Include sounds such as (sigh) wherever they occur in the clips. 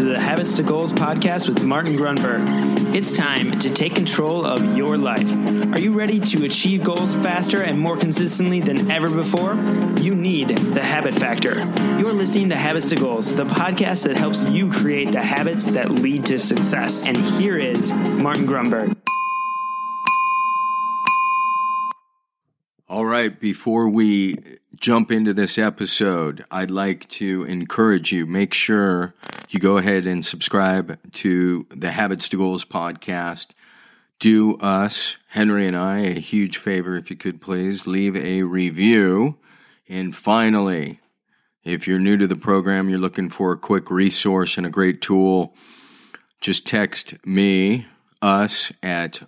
to the Habits to Goals podcast with Martin Grunburg. It's time to take control of your life. Are you ready to achieve goals faster and more consistently than ever before? You need the Habit Factor. You're listening to Habits to Goals, the podcast that helps you create the habits that lead to success. And here is Martin Grunburg. All right, before we jump into this episode, I'd like to encourage you make sure you go ahead and subscribe to the Habits to Goals podcast. Do us, Henry and I, a huge favor if you could please leave a review. And finally, if you're new to the program, you're looking for a quick resource and a great tool, just text me, us at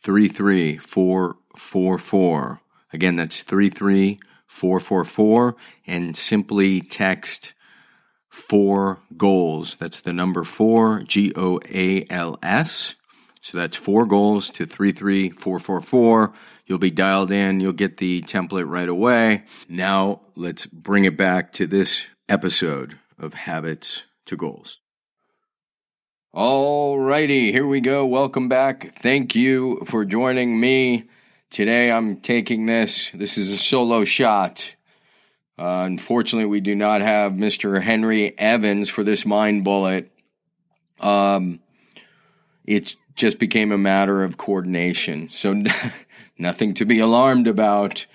33444. Again, that's 33444 and simply text four goals. That's the number four, G O A L S. So that's four goals to 33444. You'll be dialed in. You'll get the template right away. Now let's bring it back to this episode of Habits to Goals. All righty, here we go. Welcome back. Thank you for joining me Today I'm taking this. This is a solo shot. Uh, unfortunately, we do not have Mr. Henry Evans for this mind bullet. Um, it just became a matter of coordination. So (laughs) nothing to be alarmed about.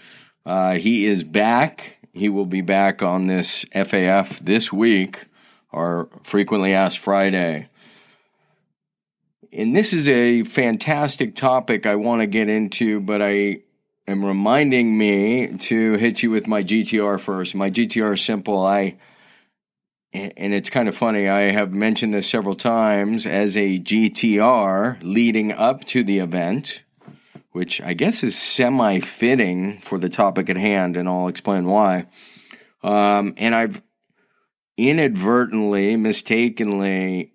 Uh, he is back. He will be back on this FAF this week, our frequently asked Friday and this is a fantastic topic I want to get into, but I am reminding me to hit you with my GTR first. My GTR is simple. I and it's kind of funny. I have mentioned this several times as a GTR leading up to the event, which I guess is semi fitting for the topic at hand, and I'll explain why. Um, and I've inadvertently, mistakenly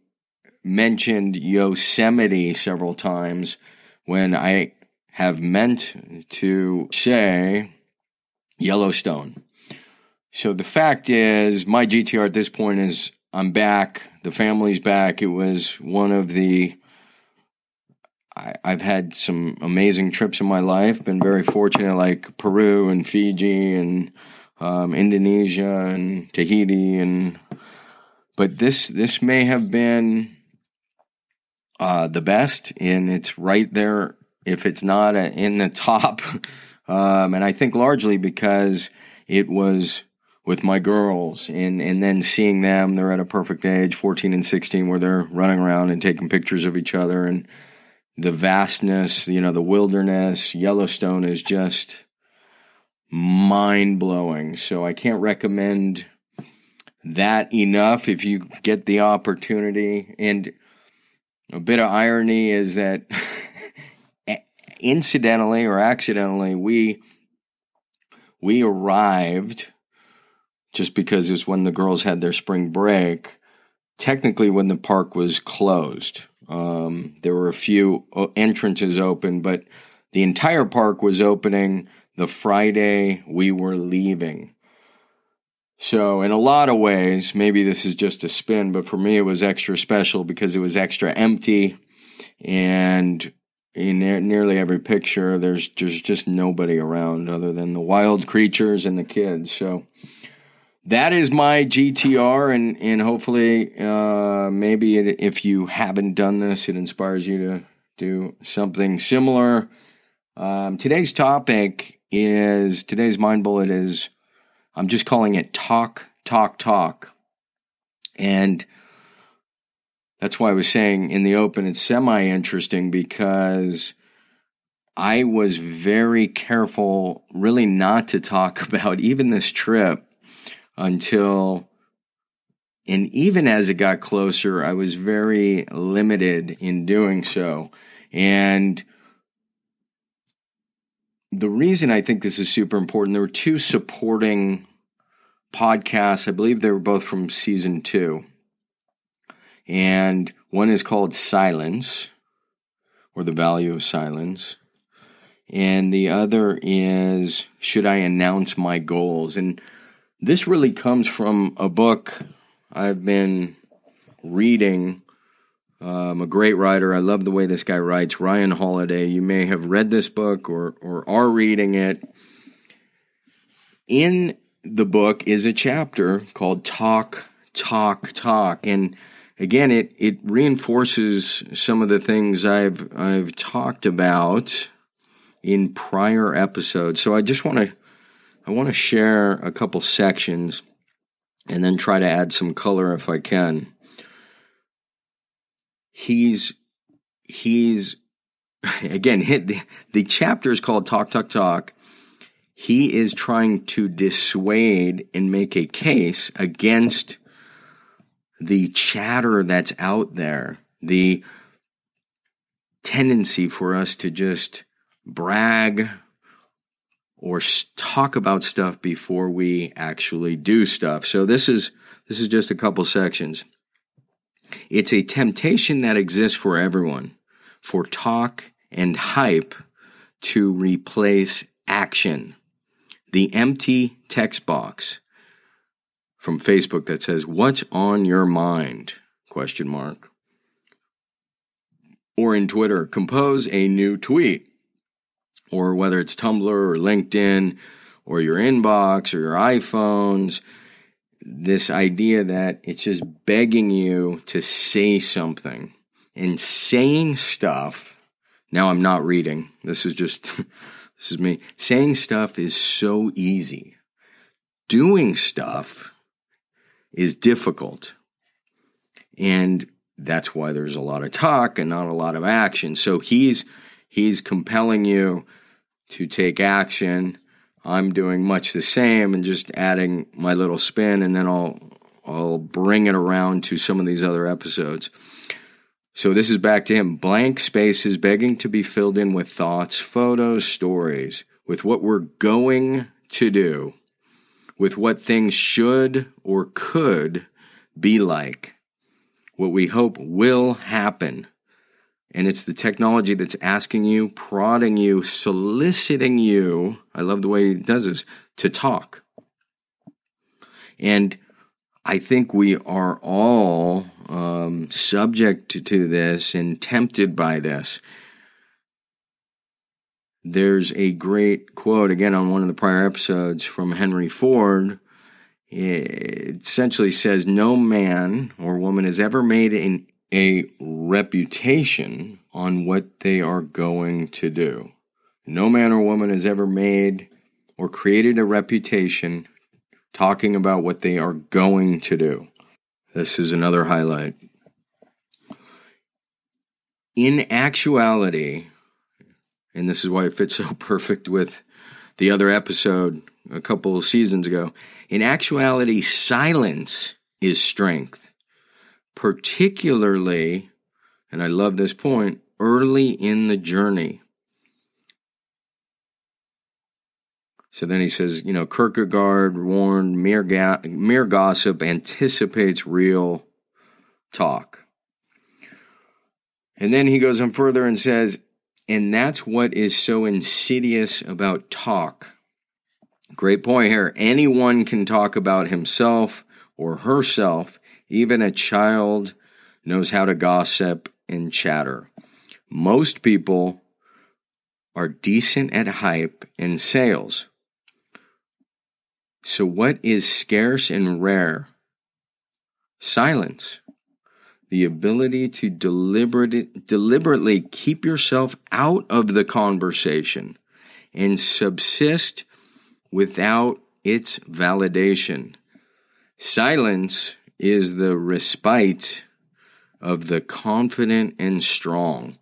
mentioned Yosemite several times when I have meant to say Yellowstone. So the fact is, my GTR at this point is I'm back. The family's back. It was one of the. I, have had some amazing trips in my life. Been very fortunate, like Peru and Fiji and um, Indonesia and Tahiti, and but this this may have been uh, the best, and it's right there. If it's not in the top, (laughs) um, and I think largely because it was with my girls, and and then seeing them, they're at a perfect age, fourteen and sixteen, where they're running around and taking pictures of each other, and the vastness, you know, the wilderness, Yellowstone is just mind blowing. So I can't recommend that enough if you get the opportunity. And a bit of irony is that (laughs) incidentally or accidentally we we arrived just because it was when the girls had their spring break technically when the park was closed um, there were a few uh, entrances open but the entire park was opening the friday we were leaving so, in a lot of ways, maybe this is just a spin, but for me, it was extra special because it was extra empty. And in nearly every picture, there's, there's just nobody around other than the wild creatures and the kids. So, that is my GTR, and, and hopefully, uh, maybe it, if you haven't done this, it inspires you to do something similar. Um, today's topic is today's mind bullet is I'm just calling it talk, talk, talk. And that's why I was saying in the open it's semi interesting because I was very careful really not to talk (laughs) about even this trip until and even as it got closer I was very limited in doing so and the reason I think this is super important, there were two supporting podcasts. I believe they were both from season two. And one is called Silence, or The Value of Silence. And the other is Should I Announce My Goals? And this really comes from a book I've been reading um, a great writer. I love the way this guy writes. Ryan Holiday. You may have read this book or or are reading it. In the book is a chapter called "Talk, Talk, Talk," and again, it it reinforces some of the things I've I've talked about in prior episodes. So I just want to I want to share a couple sections and then try to add some color if I can he's he's (laughs) again the, the chapter is called talk talk talk he is trying to dissuade and make a case against the chatter that's out there the tendency for us to just brag or talk about stuff before we actually do stuff. So this is this is just a couple sections. It's a temptation that exists for everyone for talk and hype to replace action. The empty text box from Facebook that says, What's on your mind? Question mark. Or in Twitter, compose a new tweet. Or whether it's Tumblr or LinkedIn or your inbox or your iPhones, this idea that it's just begging you to say something and saying stuff. Now I'm not reading. This is just, (laughs) this is me. Saying stuff is so easy. Doing stuff is difficult. And that's why there's a lot of talk and not a lot of action. So he's, he's compelling you to take action I'm doing much the same and just adding my little spin, and then I'll I'll bring it around to some of these other episodes. So this is back to him. Blank spaces begging to be filled in with thoughts, photos, stories, with what we're going to do, with what things should or could be like, what we hope will happen and it's the technology that's asking you, prodding you, soliciting you. I love the way it does this to talk. And I think we are all um, subject to this and tempted by this. There's a great quote, again, on one of the prior episodes from Henry Ford. It essentially says, No man or woman has ever made an a reputation on what they are going to do. No man or woman has ever made or created a reputation talking about what they are going to do. This is another highlight. In actuality, and this is why it fits so (laughs) perfect with the other episode a couple of seasons ago. In actuality, silence is strength particularly, and I love this point, early in the journey. So then he says, you know, Kierkegaard warned mere, ga- mere gossip anticipates real talk. And then he goes on further and says, and that's what is so insidious about talk. Great point here. Anyone can talk about himself or herself even a child knows how to gossip and chatter. Most people are decent at hype and sales. So, what is scarce and rare? Silence. The ability to deliberate, deliberately keep yourself out of the conversation and subsist without its validation. Silence is the respite of the confident and strong.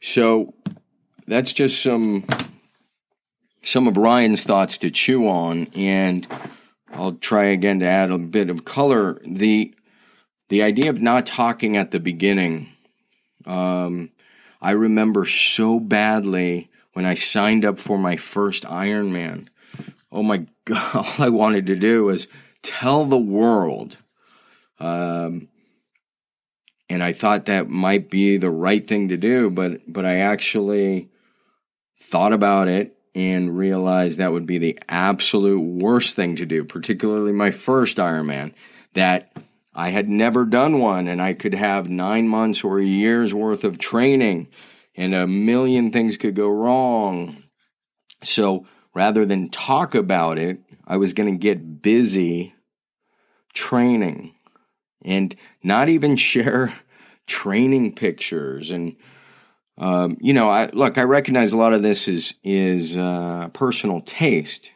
So that's just some some of Ryan's thoughts to chew on, and I'll try again to add a bit of color. the The idea of not talking at the beginning. Um, I remember so badly when I signed up for my first Ironman. Oh my (laughs) God! All I wanted to do was tell the world um, and I thought that might be the right thing to do, but but I actually thought about it and realized that would be the absolute worst thing to do, particularly my first Ironman. That I had never done one and I could have nine months or a year's worth of training and a million things could go wrong. So rather than talk about it, I was going to get busy training and not even (laughs) share training pictures and um, you know I look I recognize a lot of this is is uh, personal taste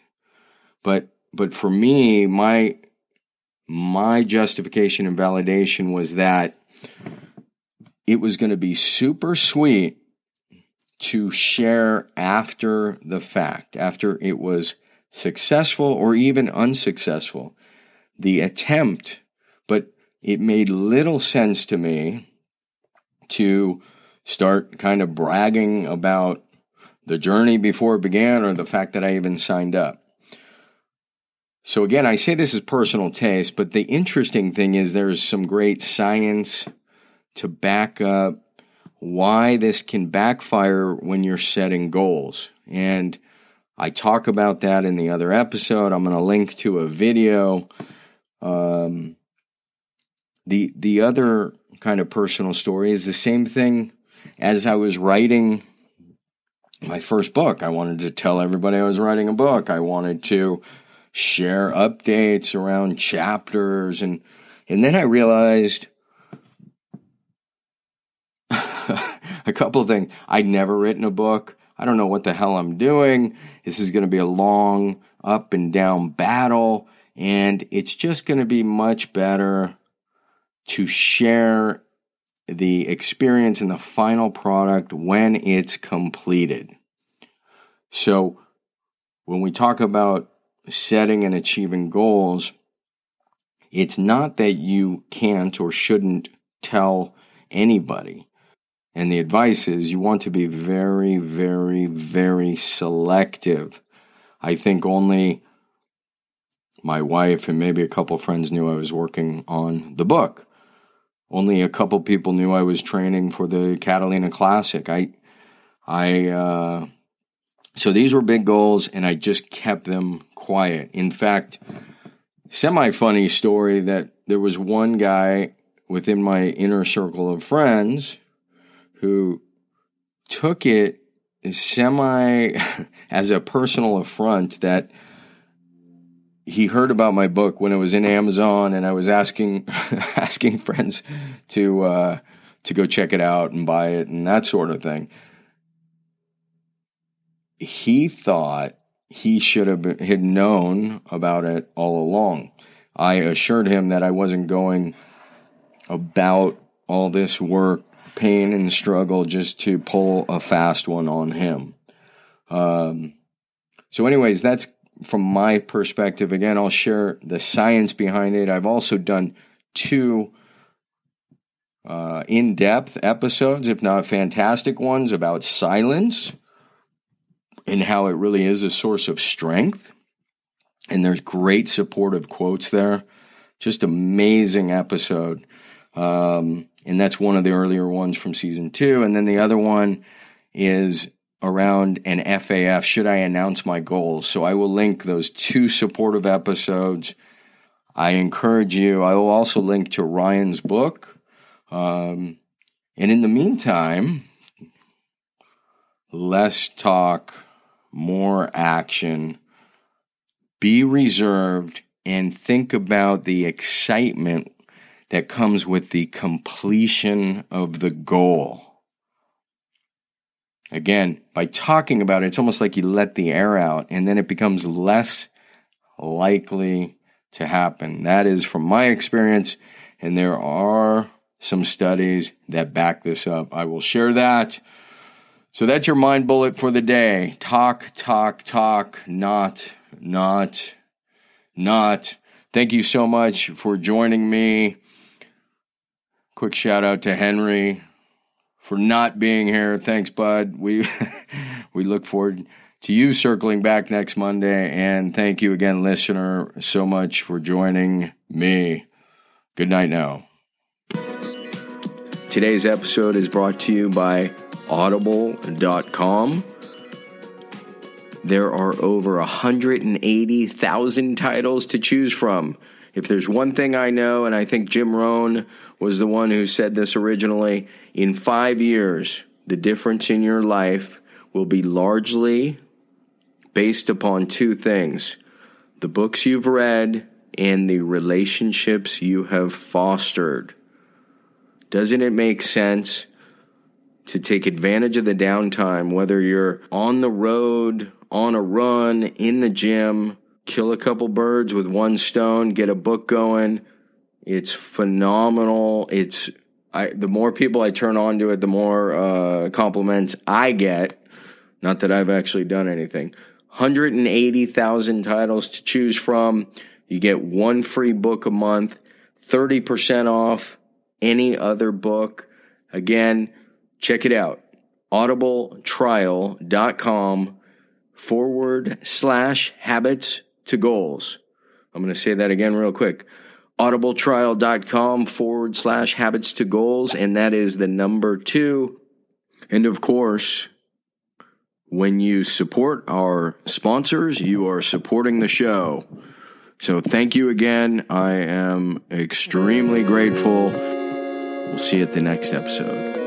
but but for me my my justification and validation was that it was going to be super sweet to share after the fact, after it was successful or even unsuccessful. The attempt, but it made little sense to me to start kind of bragging about the journey before it began or the fact that I even signed up. So again, I say this is personal taste, but the interesting thing is there's some great science to back up why this can backfire when you're setting goals. And I talk about that in the other episode. I'm going to link to a video. Um, the the other kind of personal story is the same thing as I was writing my first book. I wanted to tell everybody I was writing a book. I wanted to share updates around chapters and and then I realized (laughs) a couple of things. I'd never written a book. I don't know what the hell I'm doing. This is going to be a long up and down battle and it's just going to be much better to share the experience and the final product when it's completed. So when we talk about setting and achieving goals, it's not that you can't or shouldn't tell anybody. And the advice is you want to be very, very, very selective. I think only my wife and maybe a couple friends knew I was working on the book. Only a couple people knew I was training for the Catalina Classic. I, I, uh, so these were big goals, and I just kept them quiet. In fact, semi funny story that there was one guy within my inner circle of friends who took it semi (laughs) as a personal affront that he heard about my book when it was in Amazon and I was asking (laughs) asking friends to uh, to go check it out and buy it and that sort of thing he thought he should have been, had known about it all along. I assured him that I wasn't going about all this work, pain, and struggle just to pull a fast one on him. Um, so, anyways, that's from my perspective. Again, I'll share the science behind it. I've also done two uh, in depth episodes, if not fantastic ones, about silence and how it really is a source of strength. And there's great supportive quotes there. Just amazing episode. Um, and that's one of the earlier ones from season two. And then the other one is around an FAF. Should I announce my goals? So I will link those two supportive episodes. I encourage you. I will also link to Ryan's book. Um, and in the meantime, less talk more action, be reserved, and think about the excitement that comes with the completion of the goal. Again, by talking about it, it's almost like you let the air out and then it becomes less likely to happen. That is from my experience, and there are some studies that back this up. I will share that. So that's your mind bullet for the day. Talk, talk, talk, not, not, not. Thank you so much for joining me. Quick shout out to Henry for not being here. Thanks, bud. We (laughs) we look forward to you circling back next Monday. And thank you again, listener, so much for joining me. Good night now. Today's episode is brought to you by audible.com. There are over 180,000 titles to choose from. If there's one thing I know, and I think Jim Rohn was the one who said this originally, in five years, the difference in your life will be largely based upon two things the books you've read and the relationships you have fostered. Doesn't it make sense to take advantage of the downtime, whether you're on the road, on a run, in the gym, kill a couple birds with one stone, get a book going? It's phenomenal. It's I, the more people I turn on to it, the more uh, compliments I get. Not that I've actually done anything. 180,000 titles to choose from. You get one free book a month, 30% off any other book. Again, check it out. audibletrial.com forward slash habits to goals. I'm going to say that again real quick. audibletrial.com forward slash habits to goals. And that is the number two. And of course, when you support our sponsors, you are supporting the show. So thank you again. I am extremely grateful. We'll see you at the next episode.